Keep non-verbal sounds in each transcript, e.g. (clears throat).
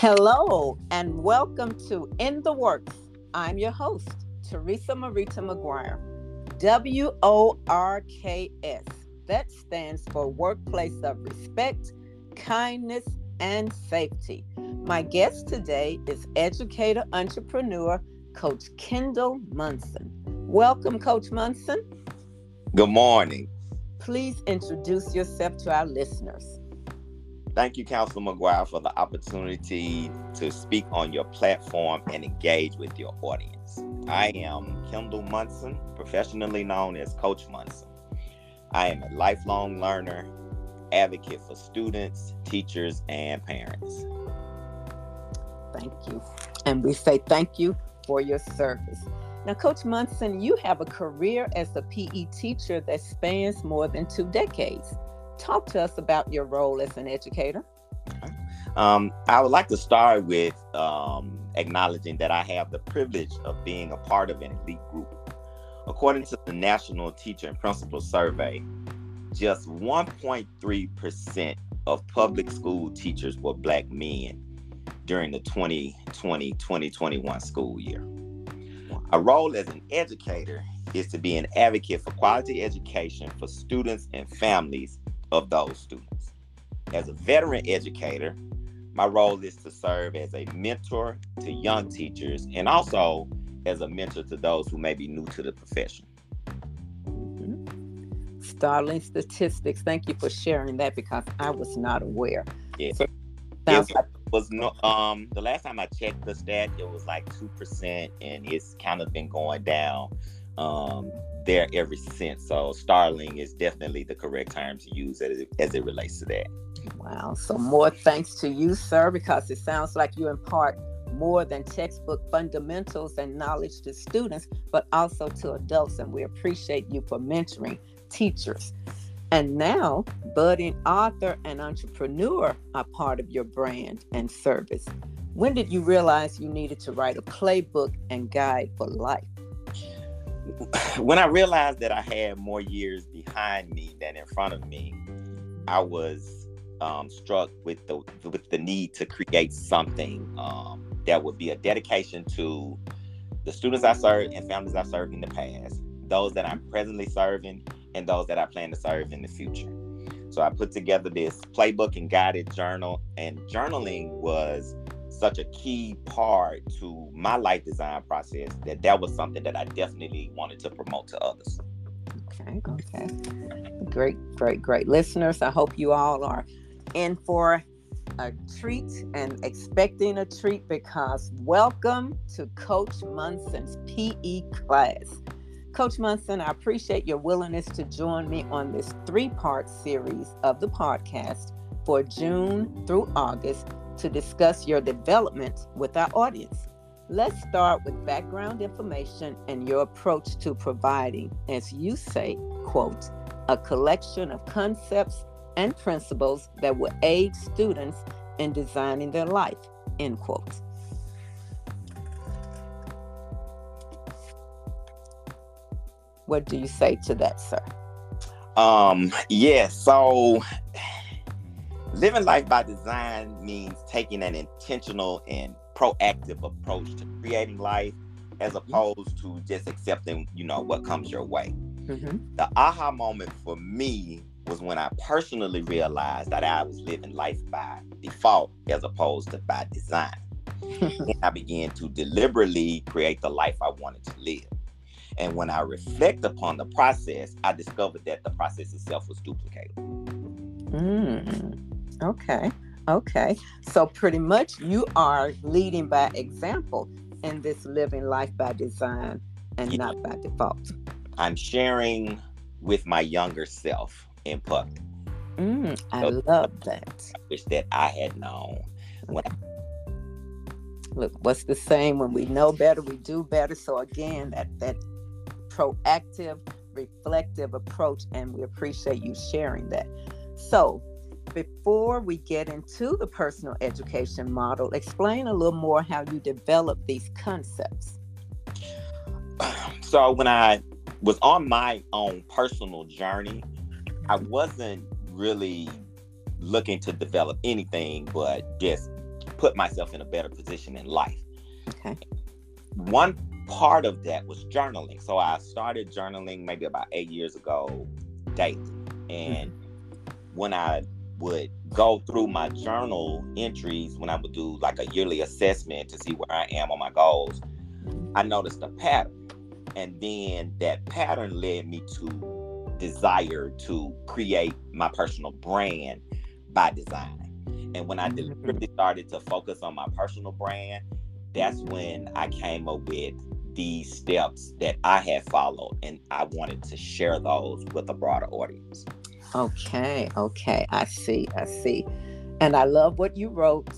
Hello, and welcome to In the Works. I'm your host, Teresa Marita McGuire. W O R K S. That stands for Workplace of Respect, Kindness, and Safety. My guest today is educator, entrepreneur, Coach Kendall Munson. Welcome, Coach Munson. Good morning. Please introduce yourself to our listeners. Thank you, Counselor McGuire, for the opportunity to speak on your platform and engage with your audience. I am Kendall Munson, professionally known as Coach Munson. I am a lifelong learner, advocate for students, teachers, and parents. Thank you. And we say thank you for your service. Now, Coach Munson, you have a career as a PE teacher that spans more than two decades talk to us about your role as an educator. Um, I would like to start with um, acknowledging that I have the privilege of being a part of an elite group. According to the National Teacher and Principal Survey, just 1.3% of public school teachers were black men during the 2020 2021 school year. A role as an educator is to be an advocate for quality education for students and families of those students. As a veteran educator, my role is to serve as a mentor to young teachers and also as a mentor to those who may be new to the profession. Mm-hmm. Startling statistics. Thank you for sharing that because I was not aware. Yeah. So, it like- was no um the last time I checked the stat, it was like two percent and it's kind of been going down um, there ever since. So starling is definitely the correct term to use as it, as it relates to that. Wow. So more thanks to you, sir, because it sounds like you impart more than textbook fundamentals and knowledge to students, but also to adults. And we appreciate you for mentoring teachers. And now, budding author and entrepreneur are part of your brand and service. When did you realize you needed to write a playbook and guide for life? (sighs) when I realized that I had more years behind me than in front of me, I was um, struck with the with the need to create something um, that would be a dedication to the students I served and families I served in the past, those that I'm presently serving, and those that I plan to serve in the future. So I put together this playbook and guided journal, and journaling was such a key part to my life design process that that was something that I definitely wanted to promote to others. Okay, okay. Great, great, great listeners. I hope you all are in for a treat and expecting a treat because welcome to Coach Munson's PE class. Coach Munson, I appreciate your willingness to join me on this three part series of the podcast for June through August to discuss your development with our audience. Let's start with background information and your approach to providing, as you say, quote, a collection of concepts and principles that will aid students in designing their life, end quote. What do you say to that, sir? Um, yeah, so living life by design means taking an intentional and proactive approach to creating life as mm-hmm. opposed to just accepting you know what comes your way mm-hmm. the aha moment for me was when i personally realized that i was living life by default as opposed to by design (laughs) and i began to deliberately create the life i wanted to live and when i reflect upon the process i discovered that the process itself was duplicated mm. Okay. Okay. So pretty much you are leading by example in this living life by design and yeah. not by default. I'm sharing with my younger self in public. Mm, I so love that. I wish that I had known when I- Look, what's the same When we know better, we do better. So again, that that proactive, reflective approach, and we appreciate you sharing that. So before we get into the personal education model, explain a little more how you develop these concepts. (clears throat) So, when I was on my own personal journey, I wasn't really looking to develop anything but just put myself in a better position in life. Okay. One part of that was journaling. So I started journaling maybe about eight years ago daily. And mm-hmm. when I would go through my journal entries, when I would do like a yearly assessment to see where I am on my goals, I noticed a pattern. And then that pattern led me to desire to create my personal brand by design. And when I mm-hmm. deliberately started to focus on my personal brand, that's when I came up with these steps that I had followed, and I wanted to share those with a broader audience. Okay, okay, I see, I see. And I love what you wrote.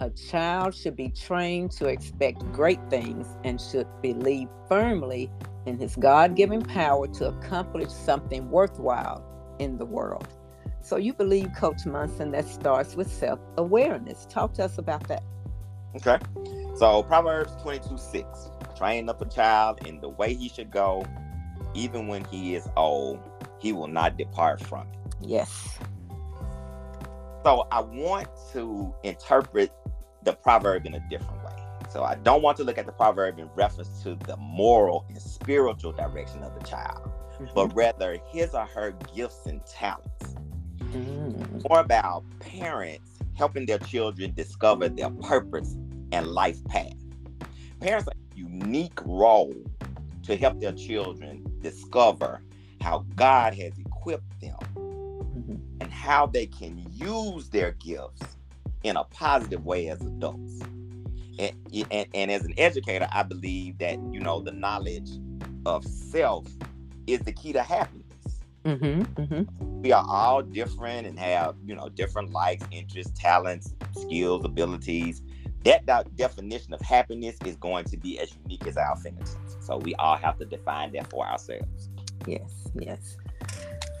A child should be trained to expect great things and should believe firmly in his God given power to accomplish something worthwhile in the world. So, you believe, Coach Munson, that starts with self awareness. Talk to us about that. Okay. So, Proverbs 22 6 train up a child in the way he should go, even when he is old, he will not depart from it. Yes. So I want to interpret the proverb in a different way. So I don't want to look at the proverb in reference to the moral and spiritual direction of the child, mm-hmm. but rather his or her gifts and talents. Mm. More about parents helping their children discover their purpose and life path. Parents have a unique role to help their children discover how God has equipped them mm-hmm. and how they can use their gifts in a positive way as adults. And, and, and as an educator, I believe that, you know, the knowledge of self is the key to happiness. Mm-hmm, mm-hmm. We are all different and have, you know, different likes, interests, talents, skills, abilities that, definition of happiness is going to be as unique as our fingertips. So we all have to define that for ourselves. Yes, yes.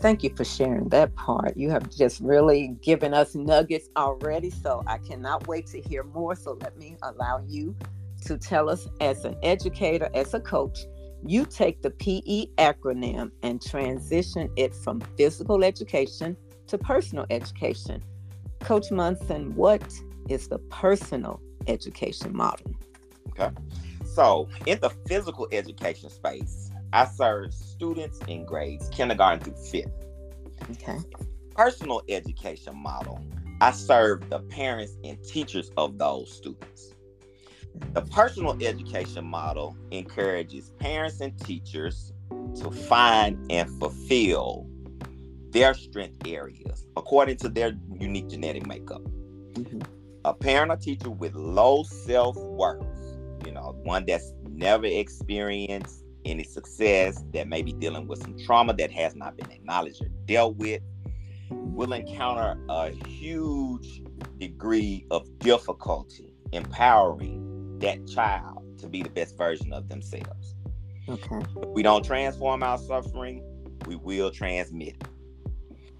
Thank you for sharing that part. You have just really given us nuggets already. So I cannot wait to hear more. So let me allow you to tell us, as an educator, as a coach, you take the PE acronym and transition it from physical education to personal education. Coach Munson, what is the personal education model. Okay. So, in the physical education space, I serve students in grades kindergarten through fifth. Okay. Personal education model, I serve the parents and teachers of those students. The personal education model encourages parents and teachers to find and fulfill their strength areas according to their unique genetic makeup. Mm-hmm a parent or teacher with low self worth, you know, one that's never experienced any success, that may be dealing with some trauma that has not been acknowledged or dealt with, will encounter a huge degree of difficulty empowering that child to be the best version of themselves. Okay. If we don't transform our suffering, we will transmit it.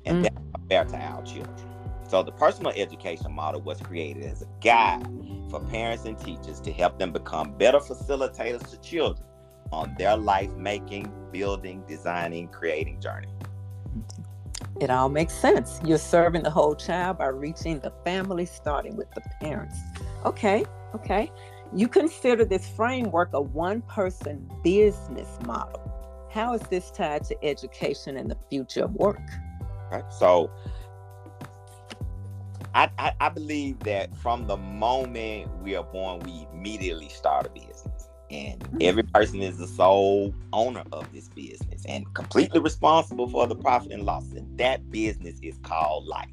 And mm. that's fair to our children. So the personal education model was created as a guide for parents and teachers to help them become better facilitators to children on their life making, building, designing, creating journey. It all makes sense. You're serving the whole child by reaching the family, starting with the parents. Okay, okay. You consider this framework a one person business model. How is this tied to education and the future of work? Right. So I, I, I believe that from the moment we are born, we immediately start a business. And mm-hmm. every person is the sole owner of this business and completely responsible for the profit and loss. And that business is called life.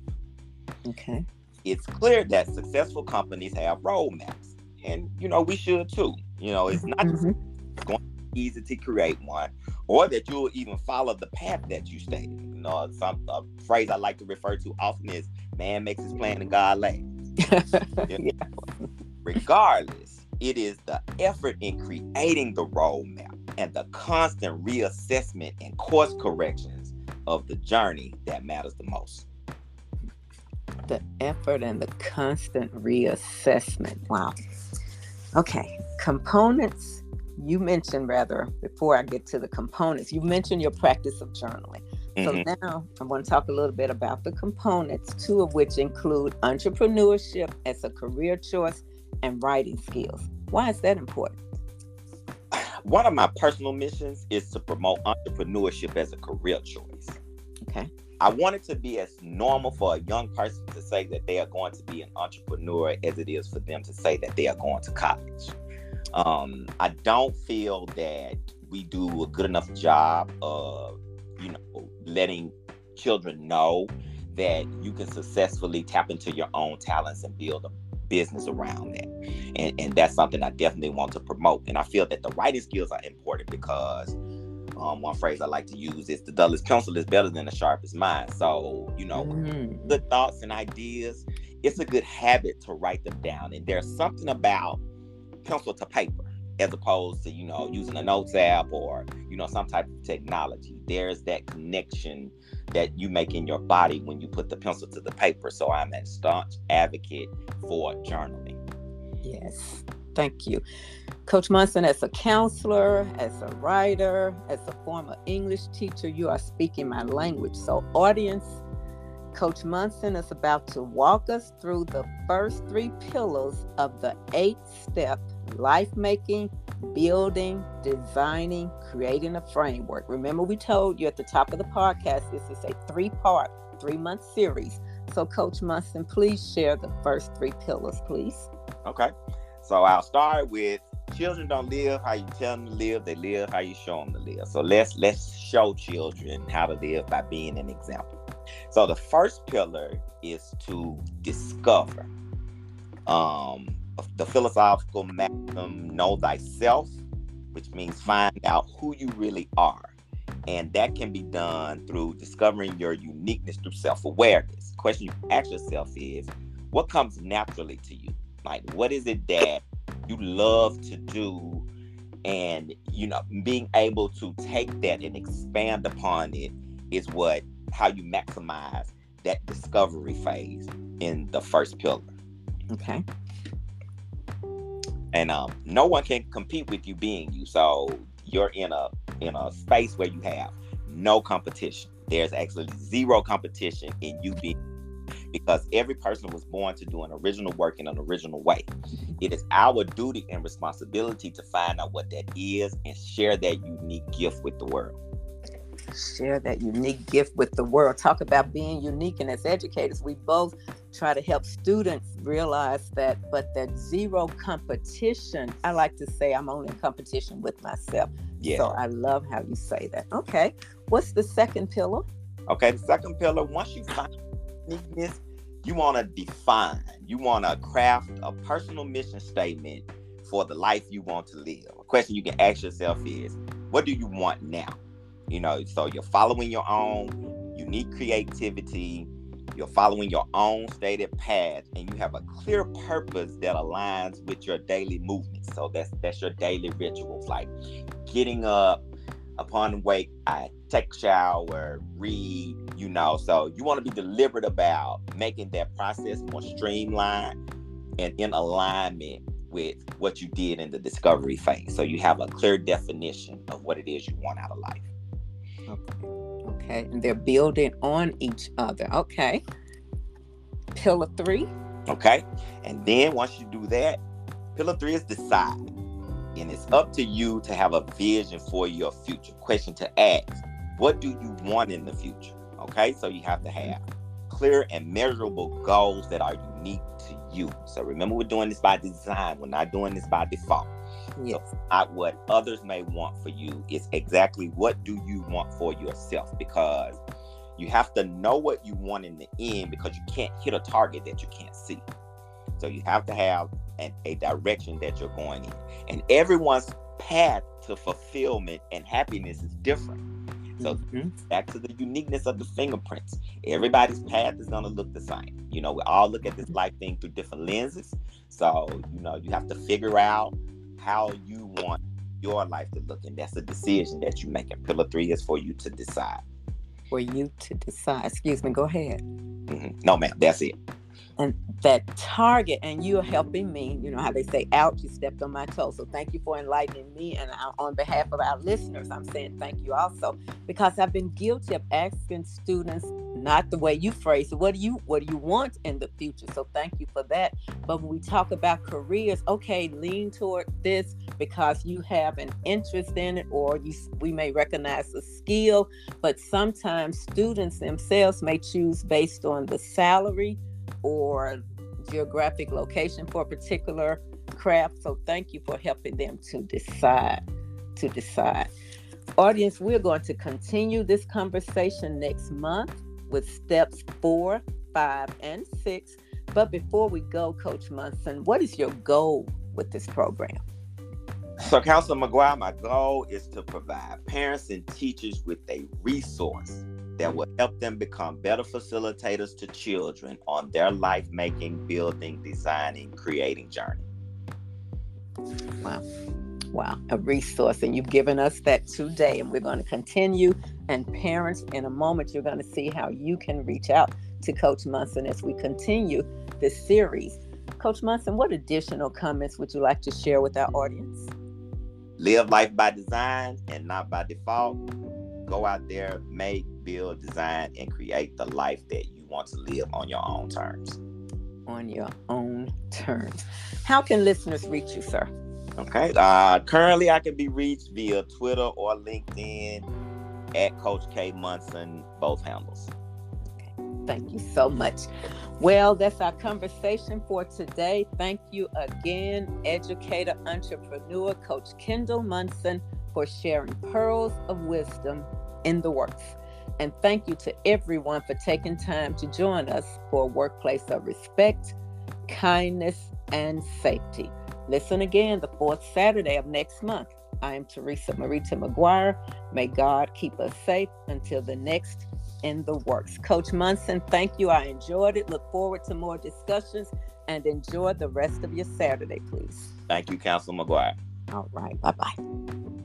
Okay. It's clear that successful companies have roadmaps. And, you know, we should too. You know, it's not mm-hmm. going to be easy to create one or that you'll even follow the path that you stated. You know, some a phrase I like to refer to often is man makes his plan and God laughs. (laughs) yeah. Regardless, it is the effort in creating the roadmap and the constant reassessment and course corrections of the journey that matters the most. The effort and the constant reassessment. Wow. Okay. Components. You mentioned, rather, before I get to the components, you mentioned your practice of journaling. So Mhm. now I want to talk a little bit about the components, two of which include entrepreneurship as a career choice and writing skills. Why is that important? (sighs) One of my personal missions is to promote entrepreneurship as a career choice. Okay. I want it to be as normal for a young person to say that they are going to be an entrepreneur as it is for them to say that they are going to college. Um, I don't feel that we do a good enough job of, you know, letting children know that you can successfully tap into your own talents and build a business around that. And, and that's something I definitely want to promote. And I feel that the writing skills are important because um, one phrase I like to use is the dullest pencil is better than the sharpest mind. So, you know, Mm, good thoughts and ideas, it's a good habit to write them down. And there's something about pencil to paper as opposed to, you know, using a notes app or, you know, some type of technology. There's that connection that you make in your body when you put the pencil to the paper. So I'm a staunch advocate for journaling. Yes. Thank you. Coach Munson, as a counselor, as a writer, as a former English teacher, you are speaking my language. So, audience, Coach Munson is about to walk us through the first three pillars of the eight step life making, building, designing, creating a framework. Remember, we told you at the top of the podcast, this is a three part, three month series. So, Coach Munson, please share the first three pillars, please. Okay. So I'll start with children don't live how you tell them to live, they live how you show them to live. So let's let's show children how to live by being an example. So the first pillar is to discover. Um the philosophical maxim know thyself, which means find out who you really are. And that can be done through discovering your uniqueness through self-awareness. question you ask yourself is what comes naturally to you? Like, what is it that you love to do? And, you know, being able to take that and expand upon it is what, how you maximize that discovery phase in the first pillar. Okay. And um, no one can compete with you being you. So you're in a in a space where you have no competition. There's actually zero competition in you being because every person was born to do an original work in an original way. It is our duty and responsibility to find out what that is and share that unique gift with the world. Share that unique gift with the world. Talk about being unique. And as educators, we both try to help students realize that, but that zero competition, I like to say I'm only in competition with myself. Yeah. So I love how you say that. Okay. What's the second pillar? Okay, the second pillar, once you find uniqueness, you want to define, you want to craft a personal mission statement for the life you want to live. A question you can ask yourself is, what do you want now? You know, so you're following your own unique creativity, you're following your own stated path, and you have a clear purpose that aligns with your daily movements. So that's that's your daily rituals, like getting up upon wake, I take shower, read, you know. So you want to be deliberate about making that process more streamlined and in alignment with what you did in the discovery phase. So you have a clear definition of what it is you want out of life. Okay. Okay. And they're building on each other. Okay. Pillar three. Okay. And then once you do that, pillar three is decide. And it's up to you to have a vision for your future. Question to ask What do you want in the future? Okay. So you have to mm-hmm. have clear and measurable goals that are unique to you. So remember, we're doing this by design, we're not doing this by default. Yes. Not what others may want for you. It's exactly what do you want for yourself because you have to know what you want in the end because you can't hit a target that you can't see. So you have to have an, a direction that you're going in. And everyone's path to fulfillment and happiness is different. So Mhm. back to the uniqueness of the fingerprints. Everybody's path is gonna look the same. You know, we all look at this life thing through different lenses. So, you know, you have to figure out how you want your life to look. And that's a decision that you make. And pillar three is for you to decide. for you to decide. Excuse me. Go ahead. Mhm. No, ma'am, that's it. and that target and you're helping me you know how they say out you stepped on my toe so thank you for enlightening me and on behalf of our listeners i'm saying thank you also because i've been guilty of asking students not the way you phrase it what do you what do you want in the future so thank you for that but when we talk about careers okay lean toward this because you have an interest in it or you we may recognize a skill but sometimes students themselves may choose based on the salary or geographic location for a particular craft. So thank you for helping them to decide. To decide. Audience, we're going to continue this conversation next month with steps four, five, and six. But before we go, Coach Munson, what is your goal with this program? So, Counselor McGuire, my goal is to provide parents and teachers with a resource that will help them become better facilitators to children on their life making, building, designing, creating journey. Wow. Wow. A resource. And you've given us that today. And we're going to continue. And parents, in a moment, you're going to see how you can reach out to Coach Munson as we continue this series. Coach Munson, what additional comments would you like to share with our audience? Live life by design and not by default. Go out there, make, build, design, and create the life that you want to live on your own terms. On your own terms. How can listeners reach you, sir? Okay. Uh, currently, I can be reached via Twitter or LinkedIn at Coach K Munson, both handles. Thank you so much. Well, that's our conversation for today. Thank you again, educator, entrepreneur, Coach Kendall Munson, for sharing pearls of wisdom in the works. And thank you to everyone for taking time to join us for a workplace of respect, kindness, and safety. Listen again the fourth Saturday of next month. I am Teresa Marita McGuire. May God keep us safe until the next in the works. Coach Munson, thank you. I enjoyed it. Look forward to more discussions and enjoy the rest of your Saturday, please. Thank you, Council McGuire. All right. Bye bye.